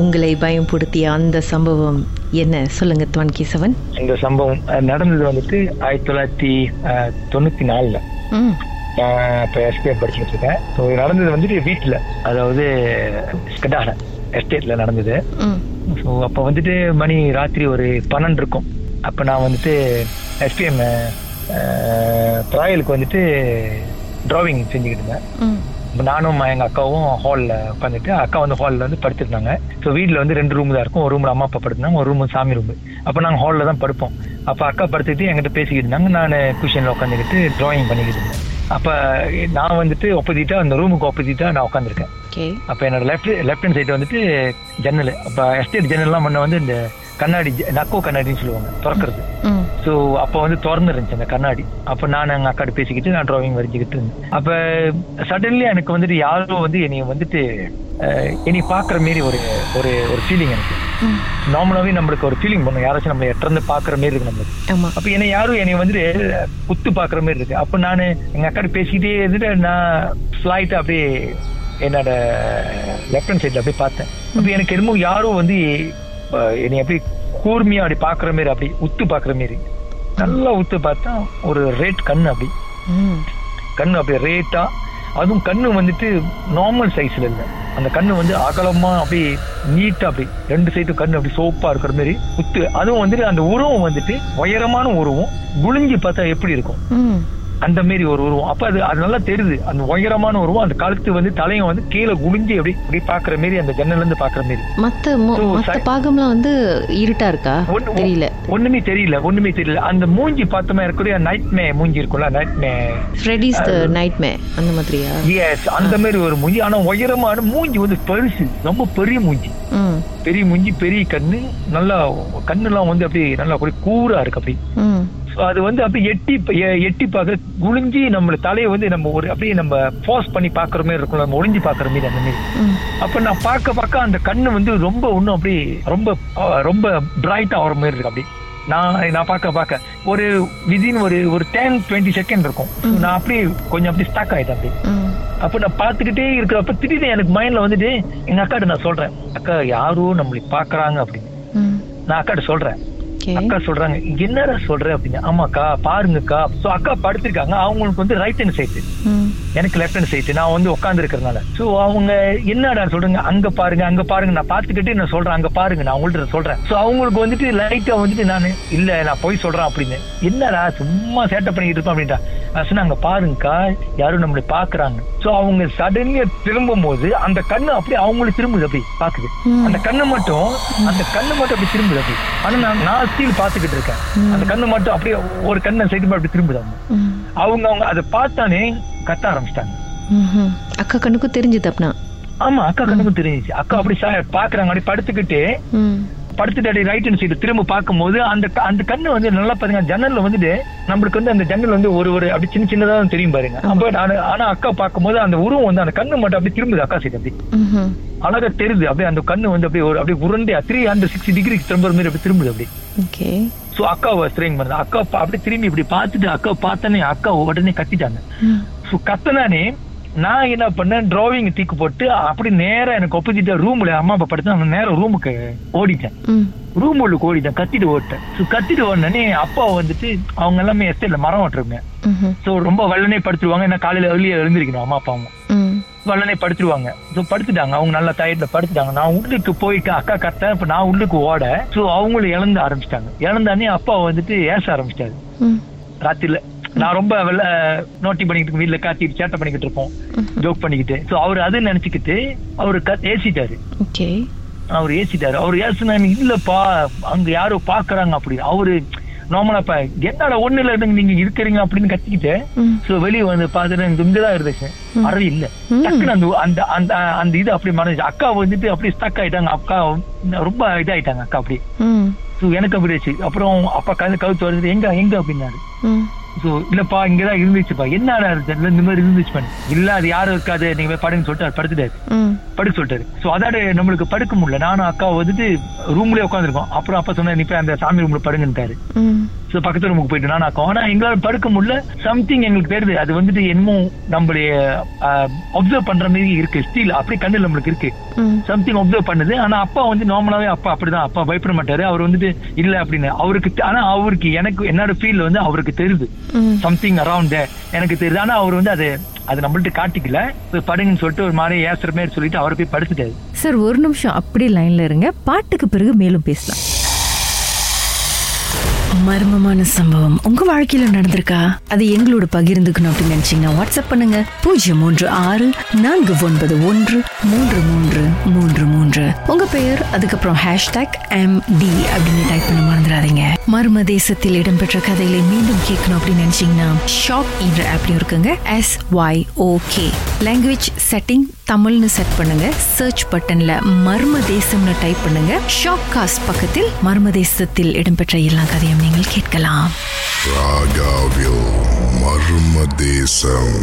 உங்களை பயம்படுத்திய அந்த சம்பவம் என்ன? சொல்லுங்க துவான் கேசவன் இந்த சம்பவம் நடந்தது வந்துட்டு ஆயிரத்தி தொள்ளாயிரத்தி தொண்ணூத்தி நாலுல இப்போ எஸ்பிஎம் படிச்சுட்டு இருக்கேன். ஸோ நடந்தது வந்துட்டு வீட்டில் அதாவது ஸ்கடார எஸ்டேட்ல நடந்தது. ஸோ அப்போ வந்துட்டு மணி ராத்திரி ஒரு பன்னெண்டு இருக்கும். அப்போ நான் வந்துட்டு எஸ்பிஎம் ட்ராயலுக்கு வந்துட்டு டிராவிங் செஞ்சுக்கிட்டு இருந்தேன். நானும் எங்கள் அக்காவும் ஹாலில் உட்காந்துட்டு அக்கா வந்து ஹாலில் வந்து படுத்துருந்தாங்க. ஸோ வீட்டில் வந்து ரெண்டு ரூம் தான் இருக்கும். ஒரு ரூமில் அம்மா அப்பா படுத்துனாங்க ஒரு ரூம் சாமி ரூம் அப்போ நாங்கள் ஹாலில் தான் படுப்போம். அப்போ அக்கா படுத்துக்கிட்டு என்கிட்ட பேசிக்கிட்டு இருந்தாங்க. நான் குஷனில் உட்காந்துக்கிட்டு டிராயிங் பண்ணிக்கிட்டு இருந்தேன். அப்போ நான் வந்துட்டு ஆப்போசிட்டாக அந்த ரூமுக்கு ஆப்போசிட்டாக நான் உட்காந்துருக்கேன் அப்போ என்னோட லெஃப்ட் லெஃப்ட் ஹேண்ட் சைடு வந்துட்டு ஜன்னல். அப்போ எஸ்டேட் ஜன்னல்லாம் முன்ன வந்து இந்த கண்ணாடி நக்கோ கண்ணாடின்னு சொல்லுவாங்க. திறக்கிறது. ஸோ அப்போ வந்து திறந்து இருந்துச்சு அந்த கண்ணாடி. அப்போ நான் எங்கள் அக்காட்ட பேசிக்கிட்டு நான் டிராயிங் வரைஞ்சிக்கிட்டு இருந்தேன். அப்போ சடன்லி எனக்கு வந்துட்டு யாரோ வந்து என்னைய வந்துட்டு அஹ், என்னைய பார்க்குற மாரி ஒரு ஒரு ஒரு ஃபீலிங் எனக்கு. நார்மலாகவே நம்மளுக்கு ஒரு ஃபீலிங் பண்ணும். யாராச்சும் நம்மளை எட்டிருந்து பார்க்குற மாரி இருக்கு நம்மளுக்கு. அப்போ என்னை யாரும் என்னை வந்துட்டு குத்து பார்க்குற மாதிரி இருக்கு. அப்போ நான் எங்கள் அக்காட்ட பேசிக்கிட்டே இருந்துட்டு நான் ஃப்ளைட்டை அப்படியே என்னோட லெஃப்ட் ஹேண்ட் சைடில் அப்படியே பார்த்தேன். அப்போ எனக்கு என்னமோ யாரோ வந்து என்னை அப்படியே கூர்மையா அப்படி பார்க்குற மாதிரி அப்படி உத்து பார்க்குற மாதிரி நல்லா உத்து பார்த்தா ஒரு ரேட் கண்ணு அப்படி. ம். கண்ணு அப்படியே ரேட்டா அதுவும் கண்ணு வந்துட்டு நார்மல் சைஸ்ல இல்ல. அந்த கண்ணு வந்து அகலமா அப்படி நீட்டா அப்படி. ரெண்டு சைடும் கண்ணு அப்படி சோப்பா இருக்கிற மாதிரி உத்து அதுவும் வந்துட்டு அந்த உருவம் வந்துட்டு உயரமான உருவம். குளிஞ்சு பார்த்தா எப்படி இருக்கும்? அந்த மாதிரி ஒரு உருவம். அப்ப அது அது நல்லா தெரியுது. அந்த உயரமான உருவம் அந்த கழுத்து வந்து தலையும் வந்து கீழே குளிஞ்சு அப்படி அப்படி பாக்குற மாதிரி அந்த ஜன்னல்ல இருந்து பாக்குற மாதிரி மத்த மத்த பாகம்லாம் வந்து இருட்டா இருக்கா? தெரியல. ஒண்ணுமே தெரியல ஒண்ணுமே தெரியல. அந்த மூஞ்சி பார்த்தோமே இருக்கக்கூடிய நைட் மே மூஞ்சி இருக்கும்ல நைட் மே ஃப்ரெடிஸ் நைட் மே அந்த மாதிரியா? எஸ் அந்த மாதிரி ஒரு மூஞ்சி. ஆனா உயரமான மூஞ்சி வந்து பெருசு ரொம்ப பெரிய மூஞ்சி. பெரிய மூஞ்சி பெரிய கண்ணு நல்லா கண்ணுலாம் வந்து அப்படியே நல்லா கூரா இருக்கு அப்படி அது வந்து அப்படியே எட்டி எட்டி பார்க்க குளிஞ்சி நம்ம தலையை வந்து நம்ம ஒரு அப்படியே நம்ம ஃபோர்ஸ் பண்ணி பாக்குற மாதிரி இருக்கும் நம்ம ஒளிஞ்சு பாக்குற மாதிரி அந்த மாதிரி. அப்ப நான் பார்க்க பார்க்க அந்த கண்ணு வந்து ரொம்ப இன்னும் அப்படியே ரொம்ப ரொம்ப பிரைட்டா ஆகிற மாதிரி இருக்கு அப்படி. நான் நான் பார்க்க பார்க்க. ஒரு விதின் ஒரு ஒரு டென் டுவெண்ட்டி செகண்ட் இருக்கும். நான் அப்படியே கொஞ்சம் அப்படியே ஸ்டாக் ஆயிட்டேன் அப்படியே ம். அப்ப நான் பார்த்துக்கிட்டே இருக்கிறப்ப திடீர்னு எனக்கு மைண்ட்ல வந்துட்டு எங்க அக்காட்ட நான் சொல்றேன். அக்கா யாரோ நம்மளை பாக்குறாங்க அப்படின்னு நான் அக்காட்ட சொல்றேன். அக்கா சொல்றாங்க என்னடா சொல்ற? அப்படின்னு. ஆமாக்கா பாருங்கக்கா. சோ அக்கா படுத்திருக்காங்க. அவங்களுக்கு வந்து ரைட் ஹேண்ட் சைடு எனக்கு லெஃப்ட் ஹேண்ட் சைடு நான் வந்து உட்கார்ந்து இருக்கிறதுனால சோ அவங்க என்னடா சொல்றாங்க? அங்க பாருங்க அங்க பாருங்க. நான் பாத்துக்கிட்டே நான் சொல்றேன்? அங்க பாருங்க நான் உங்கள்ட்ட சொல்றேன். சோ அவங்களுக்கு வந்துட்டு லைட்டா வந்துட்டு நானு இல்ல நான் போய் சொல்றேன் அப்படின்னு. என்னடா சும்மா சேட்டை பண்ணிக்கிட்டு இருப்பேன் அப்படின்ட்டா. நான் அங்க பாருங்கக்கா யாரும் நம்மளை பாக்குறாங்க சோ அவங்க சடன்லியா திரும்பும் போது அந்த கண்ணு அப்படியே அவங்களுக்கு திரும்புது அப்படி பாக்குது. அந்த கண்ணு மட்டும் அந்த கண்ணு மட்டும் அப்படி திரும்புது அப்படி ஆனா நான் நான் ஸ்டீல் பாத்துக்கிட்டு இருக்கேன். அந்த கண்ணு மட்டும் அப்படியே ஒரு கண்ணை சைடு அப்படி திரும்புது அவங்க. அவங்க அவங்க அதை பார்த்தானே கத்த ஆரம்பிச்சிட்டாங்க. அக்கா கண்ணுக்கும் தெரிஞ்சது அப்பனா ஆமா அக்கா கண்ணுக்கும் தெரிஞ்சிச்சு. அக்கா அப்படி பாக்குறாங்க அப்படி படுத்துக்கிட்டு படுத்துட்டு அப்படி ரைட் ஹேண்ட் சைடு திரும்ப பார்க்கும்போது அந்த அந்த கண்ணு வந்து நல்லா பாருங்க. ஜன்னல்ல வந்துட்டு நம்மளுக்கு வந்து அந்த ஜன்னல் வந்து ஒரு ஒரு அப்படி சின்ன சின்னதா தெரியும் பாருங்க. அப்ப ஆனா- அக்கா பார்க்கும்போது அந்த உருவம் வந்து அந்த கண்ணு மட்டும் அப்படி திரும்புது அக்கா சைடு அப்படி. அழகா தெரியுது. அப்படியே அந்த கண்ணு வந்து அப்படியே ஒரு அப்படியே உருண்டே த்ரீ ஹண்ட்ரட் சிக்ஸ்டி டிகிரிக்கு திரும்ப மாதிரி அப்படி திரும்புது அப்படி சோ அக்காவை ஸ்ட்ரெயின் பண்ணுது. அக்கா அப்படியே திரும்பி இப்படி பார்த்துட்டு அக்கா பார்த்தனே அக்கா உடனே கத்திட்டாங்க. ஸோ கத்தனானே நான் என்ன பண்ணேன் டிராவிங் தீக்கு போட்டு அப்படி நேரா எனக்கு ஒப்போசிட்டா ரூம்ல அம்மா அப்பா படுத்து நேரம் ரூமுக்கு ஓடிட்டேன். ரூம் உள்ளுக்கு ஓடிட்டேன் கத்திட்டு ஓடிட்டேன். ஸோ கத்திட்டு ஓடினே அப்பா வந்துட்டு அவங்க எல்லாமே எஸ்டேட்ல மரம் ஓட்டுருங்க. ஸோ ரொம்ப வல்லனே படுத்துருவாங்க ஏன்னா காலையில early-ஆ எழுந்திருக்கணும் அம்மா அப்பாவும் வல்லனே படுத்துருவாங்க. ஸோ படுத்துட்டாங்க அவங்க நல்லா டயர்ட்ல படுத்துட்டாங்க. நான் உள்ளுக்கு போயிட்டு அக்கா கத்தேன் இப்ப நான் உள்ளுக்கு ஓட. ஸோ அவங்களும் இழந்து ஆரம்பிச்சிட்டாங்க. இழந்தானே அப்பா வந்துட்டு ஏச ஆரம்பிச்சிட்டாரு. ராத்திரில நான் ரொம்ப வெள்ள நோட்டி பண்ணிக்கிட்டு வீட்டுல காத்திட்டு சேட்டை பண்ணிக்கிட்டு இருப்போம். ஜோக் பண்ணிக்கிட்டு. சோ அவர் அது நினைச்சுக்கிட்டு அவரு ஏசிட்டாரு. அவர் ஏசிட்டாரு. அவர் ஏசுனா இல்லப்பா அங்க யாரோ பாக்குறாங்க அப்படி. அவரு நார்மலா இப்ப என்னடா ஒண்ணு இல்ல நீங்க இருக்கிறீங்க அப்படின்னு கத்திக்கிட்டு சோ வெளிய வந்து பாத்துட்டு இங்கதான் இருந்துச்சு. அறை இல்ல. டக்குன்னு அந்த அந்த அந்த அந்த இது அப்படி மறைஞ்சு அக்கா வந்துட்டு அப்படியே ஸ்டக் ஆயிட்டாங்க. அக்கா ரொம்ப இதாயிட்டாங்க. அக்கா அப்படி. சோ எனக்கு அப்படி ஆச்சு அப்புறம் அப்பா கழுத்து கழுத்து வருது எங்க எங்க அப்படின்னாரு. சோ இல்லப்பா இங்கதான் இருந்துச்சுப்பா. என்னடா தெரியல இந்த மாதிரி இருந்துச்சு பண்ணு. இல்ல அது யாரும் இருக்காது. நீங்க போய் படுன்னு சொல்லிட்டு படுத்துட்டாரு. படுக்க சொல்லிட்டாரு. சோ அதாட நம்மளுக்கு படுக்க முடியல. நானும் அக்கா வந்துட்டு ரூம்லயே உட்காந்துருக்கோம் அப்புறம் அப்பா சொன்னா நீ போய் அந்த சாமி ரூம்ல படுங்கன்ட்டாரு. ஸோ பக்கத்து ரூமுக்கு போயிட்டு நான் ஆக்கும் ஆனா எங்களால படுக்க முடியல. சம்திங் எங்களுக்கு தெரியுது. அது வந்துட்டு என்னமோ நம்மளுடைய அப்சர்வ் பண்ற மாதிரி இருக்கு. ஸ்டீல் அப்படியே கண்ணில் நம்மளுக்கு இருக்கு. சம்திங் அப்சர்வ் பண்ணுது. ஆனா அப்பா வந்து நார்மலாவே அப்பா அப்படிதான். அப்பா பயப்பட மாட்டாரு. அவர் வந்துட்டு இல்ல அப்படின்னு. அவருக்கு ஆனா அவருக்கு எனக்கு என்னோட ஃபீல் வந்து அவருக்கு தெரியுது. சம்திங் அரௌண்ட் எனக்கு தெரியுது. ஆனா அவர் வந்து அது அது நம்மள்ட்ட காட்டிக்கல. போய் படுங்கன்னு சொல்லிட்டு ஒரு மாதிரி ஏசுற மாதிரி சொல்லிட்டு அவர் போய் படுத்துட்டாரு. சார் ஒரு நிமிஷம் அப்படியே லைன்ல இருங்க. பாட்டுக்கு பிறகு மேலும் பேசலாம். மர்மமான சம்பவம். உங்க வாழ்க்கையில நடந்திருக்கா? அது எங்களோட பகிர்ந்துக்கணும் அப்படின்னு நினைச்சீங்கன்னா வாட்ஸ்அப் பண்ணுங்க. பூஜ்ஜியம் மூன்று ஆறு நான்கு ஒன்பது ஒன்று மூன்று மூன்று மூன்று மூன்று. உங்க பெயர் அதுக்கப்புறம் ஹேஷ்டாக் எம் டி அப்படின்னு டைப் பண்ண மறந்துடாதீங்க. மர்ம தேசத்தில் இடம்பெற்ற கதைகளை மீண்டும் கேட்கணும் அப்படின்னு நினைச்சீங்கன்னா ஷாக் என்ற ஆப்லயும் இருக்குங்க. S Y okay language setting தமிழ்னு செட் பண்ணுங்க. சர்ச் பட்டன்ல மர்ம தேசம்னு டைப் பண்ணுங்க. ஷாக் காஸ்ட் பக்கத்தில் மர்ம தேசத்தில் இடம்பெற்ற எல்லா கதையும் நீங்கள் கேட்கலாம். ராகாவில் மர்ம தேசம்